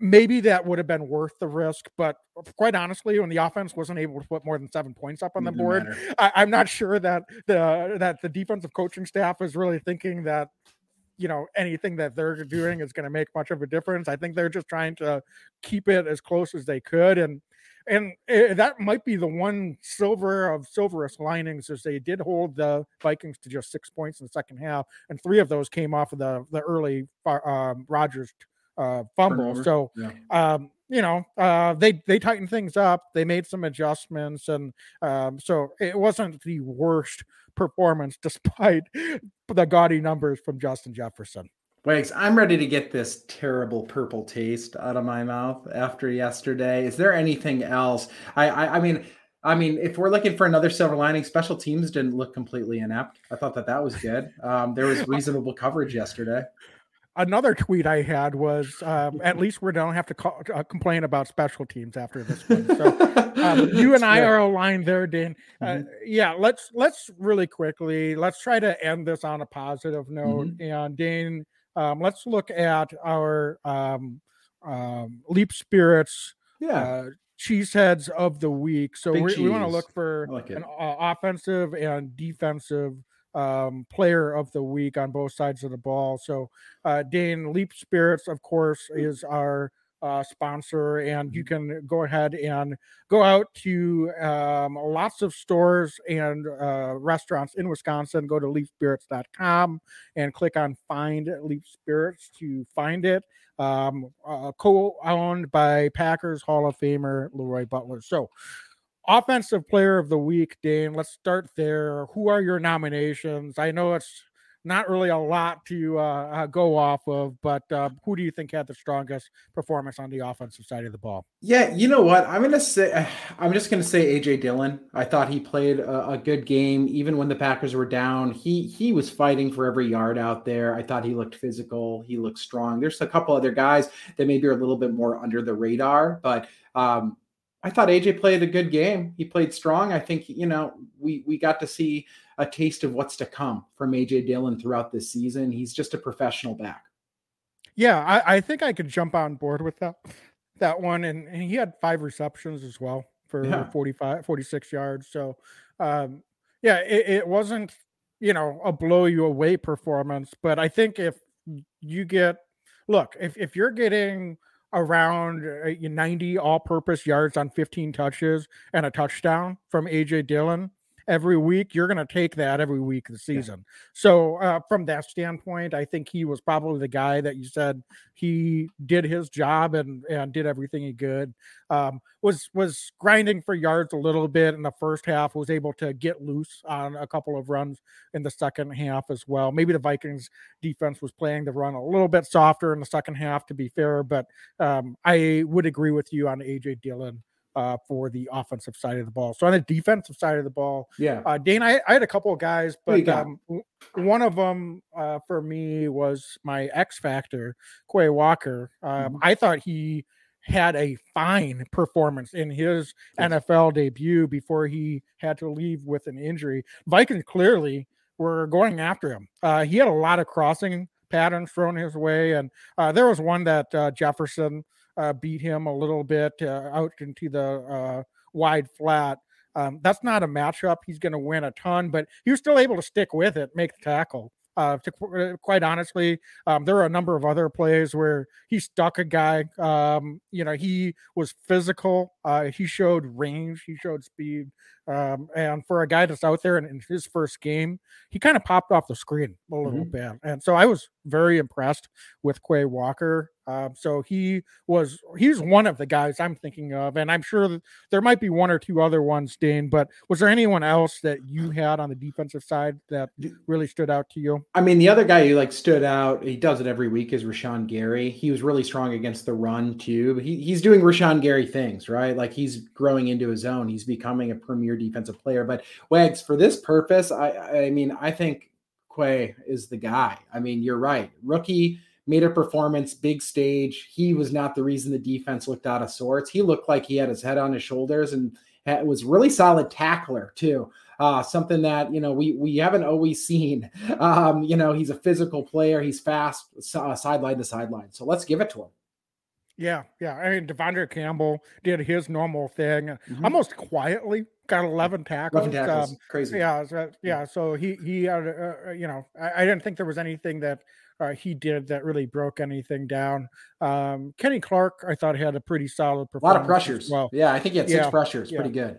S2: maybe that would have been worth the risk. But quite honestly, when the offense wasn't able to put more than seven points up on the board,
S1: matter.
S2: I, I'm not sure that the that the defensive coaching staff is really thinking that you know anything that they're doing is going to make much of a difference. I think they're just trying to keep it as close as they could, and and eh, that might be the one silver of silverest linings is they did hold the Vikings to just six points in the second half, and three of those came off of the the early far- um, Rodgers uh, fumble. So
S1: Yeah.
S2: um, you know, uh, they they tightened things up. They made some adjustments, and um, so it wasn't the worst performance, despite the gaudy numbers from Justin Jefferson.
S1: Wags, I'm ready to get this terrible purple taste out of my mouth after yesterday. Is there anything else? I, I, I mean, I mean, if we're looking for another silver lining, special teams didn't look completely inept. I thought that that was good. Um, there was reasonable coverage yesterday.
S2: Another tweet I had was, um, "At least we don't have to call, uh, complain about special teams after this one." So um, you and I are aligned there, Dan. Uh,
S1: Mhm.
S2: Yeah, let's let's really quickly let's try to end this on a positive note. And Dane, um, let's look at our um, um, leap spirits
S1: Yeah.
S2: uh, cheeseheads of the week. So we, we want to look for
S1: like
S2: an uh, offensive and defensive um, player of the week on both sides of the ball. So uh, Dane Leap Spirits, of course, is our uh, sponsor, and you can go ahead and go out to um, lots of stores and uh, restaurants in Wisconsin. Go to leapspirits.com and click on Find Leap Spirits to find it. Um, uh, co-owned by Packers Hall of Famer Leroy Butler. So, offensive player of the week, Dane. Let's start there. Who are your nominations? I know it's not really a lot to uh, uh, go off of, but uh, who do you think had the strongest performance on the offensive side of the ball?
S1: Yeah, you know what? I'm gonna say I'm just gonna say AJ Dillon. I thought he played a, a good game, even when the Packers were down. He he was fighting for every yard out there. I thought he looked physical. He looked strong. There's a couple other guys that maybe are a little bit more under the radar, but um, I thought AJ played a good game. He played strong. I think you know we we got to see a taste of what's to come from AJ Dillon throughout this season. He's just a professional back.
S2: Yeah, I, I think I could jump on board with that that one. And, and he had five receptions as well for
S1: Yeah.
S2: 45, 46 yards. So um, yeah, it, it wasn't, you know, a blow you away performance. But I think if you get look, if, if you're getting around uh, 90 all purpose yards on 15 touches and a touchdown from AJ Dillon every week, you're going to take that every week of the season. So, uh, from that standpoint, I think he was probably the guy that you said he did his job and and did everything he could. Um, was was grinding for yards a little bit in the first half. Was able to get loose on a couple of runs in the second half as well. Maybe the Vikings defense was playing the run a little bit softer in the second half, to be fair. But um, I would agree with you on AJ Dillon. Uh, for the offensive side of the ball. So on the defensive side of the ball,
S1: Yeah.
S2: uh, Dane, I, I had a couple of guys, but um, one of them uh, for me was my X factor, Quay Walker. Um,
S1: Mhm.
S2: I thought he had a fine performance in his
S1: Yes.
S2: NFL debut before he had to leave with an injury. Vikings clearly were going after him. Uh, he had a lot of crossing patterns thrown his way, and uh, there was one that uh, Jefferson uh, beat him a little bit uh, out into the uh, wide flat. Um, that's not a matchup he's going to win a ton, but he was still able to stick with it, make the tackle. Uh, to uh, quite honestly, um, there are a number of other plays where he stuck a guy. Um, you know, he was physical. Uh, he showed range. He showed speed. Um, and for a guy that's out there in, in his first game, he kind of popped off the screen a little mm-hmm. bit. And so I was very impressed with Quay Walker. Um, so he was he's one of the guys I'm thinking of, and I'm sure there might be one or two other ones, Dane. But was there anyone else that you had on the defensive side that really stood out to you?
S1: I mean, the other guy who like stood out, he does it every week, is Rashan Gary. He was really strong against the run too. He, he's doing Rashan Gary things, right? Like he's growing into his own. He's becoming a premier defensive player. But Wags, for this purpose, I I mean, I think Quay is the guy. I mean, you're right, rookie made a performance, big stage. He was not the reason the defense looked out of sorts. He looked like he had his head on his shoulders and had, was really solid tackler too. Uh, something that you know we we haven't always seen. Um, you know, he's a physical player. He's fast, uh, sideline to sideline. So let's give it to him.
S2: Yeah, yeah. I mean, De'Vondre Campbell did his normal thing, mm-hmm. almost quietly. Got eleven tackles.
S1: 11 tackles. Um, Crazy.
S2: Yeah, so, yeah. So he he had, uh, uh, you know, I, I, didn't think there was anything that uh, he did that really broke anything down. Um, Kenny Clark, I thought had a pretty solid performance.
S1: A lot of pressures. Well, yeah, I think he had six yeah, pressures. Yeah. Pretty good.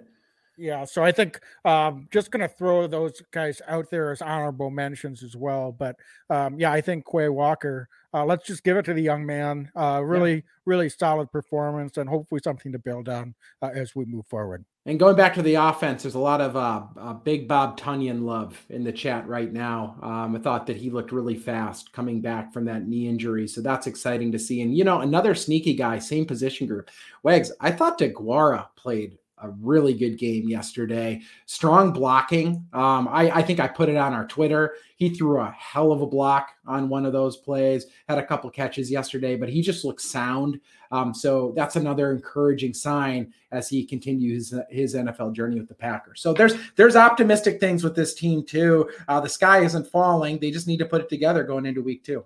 S2: Yeah, so I think um, just going to throw those guys out there as honorable mentions as well. But um, yeah, I think Quay Walker. Uh, let's just give it to the young man. Uh, really, yeah. really solid performance, and hopefully something to build on uh, as we move forward.
S1: And going back to the offense, there's a lot of uh, uh, big Bob Tonyan love in the chat right now. Um, I thought that he looked really fast coming back from that knee injury. So that's exciting to see. And, you know, another sneaky guy, same position group. Wags, I thought DeGuara played a really good game yesterday. Strong blocking. Um, I, I, think I put it on our Twitter. He threw a hell of a block on one of those plays, had a couple catches yesterday, but he just looks sound. Um, so that's another encouraging sign as he continues his NFL journey with the Packers. So there's there's optimistic things with this team too. Uh, the sky isn't falling. They just need to put it together going into week two.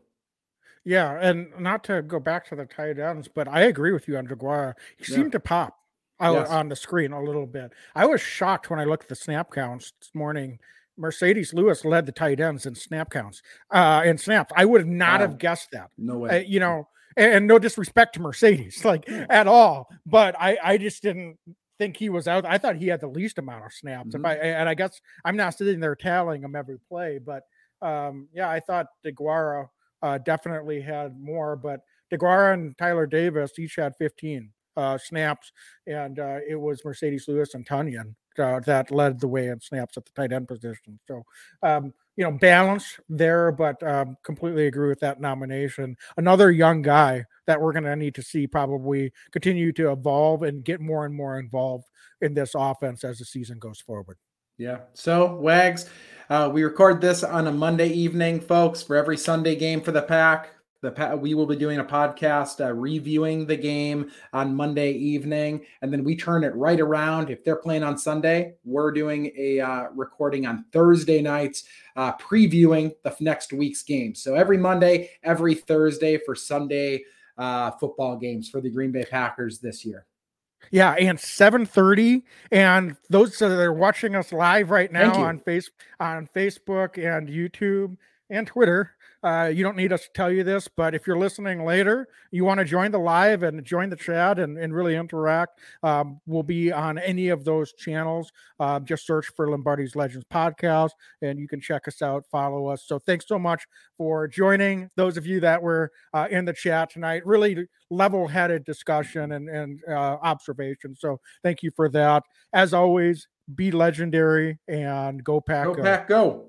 S2: Yeah, and not to go back to the tight ends, but I agree with you on DeGuara. He yeah. seemed to pop yes. on the screen a little bit. I was shocked when I looked at the snap counts this morning. Marcedes Lewis led the tight ends in snap counts uh, and snaps. I would not have guessed that.
S1: No way.
S2: Uh, you know, and, and, no disrespect to Marcedes, like yeah. at all. But I, I just didn't think he was out. I thought he had the least amount of snaps. Mm-hmm. I and I guess I'm not sitting there tallying him every play, but um, yeah, I thought DeGuara uh, definitely had more. But DeGuara and Tyler Davis each had 15 uh, snaps, and uh, it was Marcedes Lewis and Tonyan uh, that led the way in snaps at the tight end position. So, um, you know, balance there, but um, completely agree with that nomination. Another young guy that we're going to need to see probably continue to evolve and get more and more involved in this offense as the season goes forward.
S1: Yeah. So, Wags, uh, we record this on a Monday evening, folks, for every Sunday game for the pack. The we will be doing a podcast uh, reviewing the game on Monday evening, and then we turn it right around. If they're playing on Sunday, we're doing a uh, recording on Thursday nights, uh, previewing the next week's game. So every Monday, every Thursday for Sunday uh, football games for the Green Bay Packers this year.
S2: Yeah, and 7:30 and those that are watching us live right now on face on Facebook and YouTube and Twitter uh, you don't need us to tell you this, but if you're listening later, you want to join the live and join the chat and, and really interact, um, we'll be on any of those channels. Uh, just search for Lombardi's Legends podcast and you can check us out, follow us. So thanks so much for joining. Those of you that were uh, in the chat tonight, really level headed discussion and, and uh, observation. So thank you for that. As always, be legendary and go pack.
S1: Go, go. pack, go.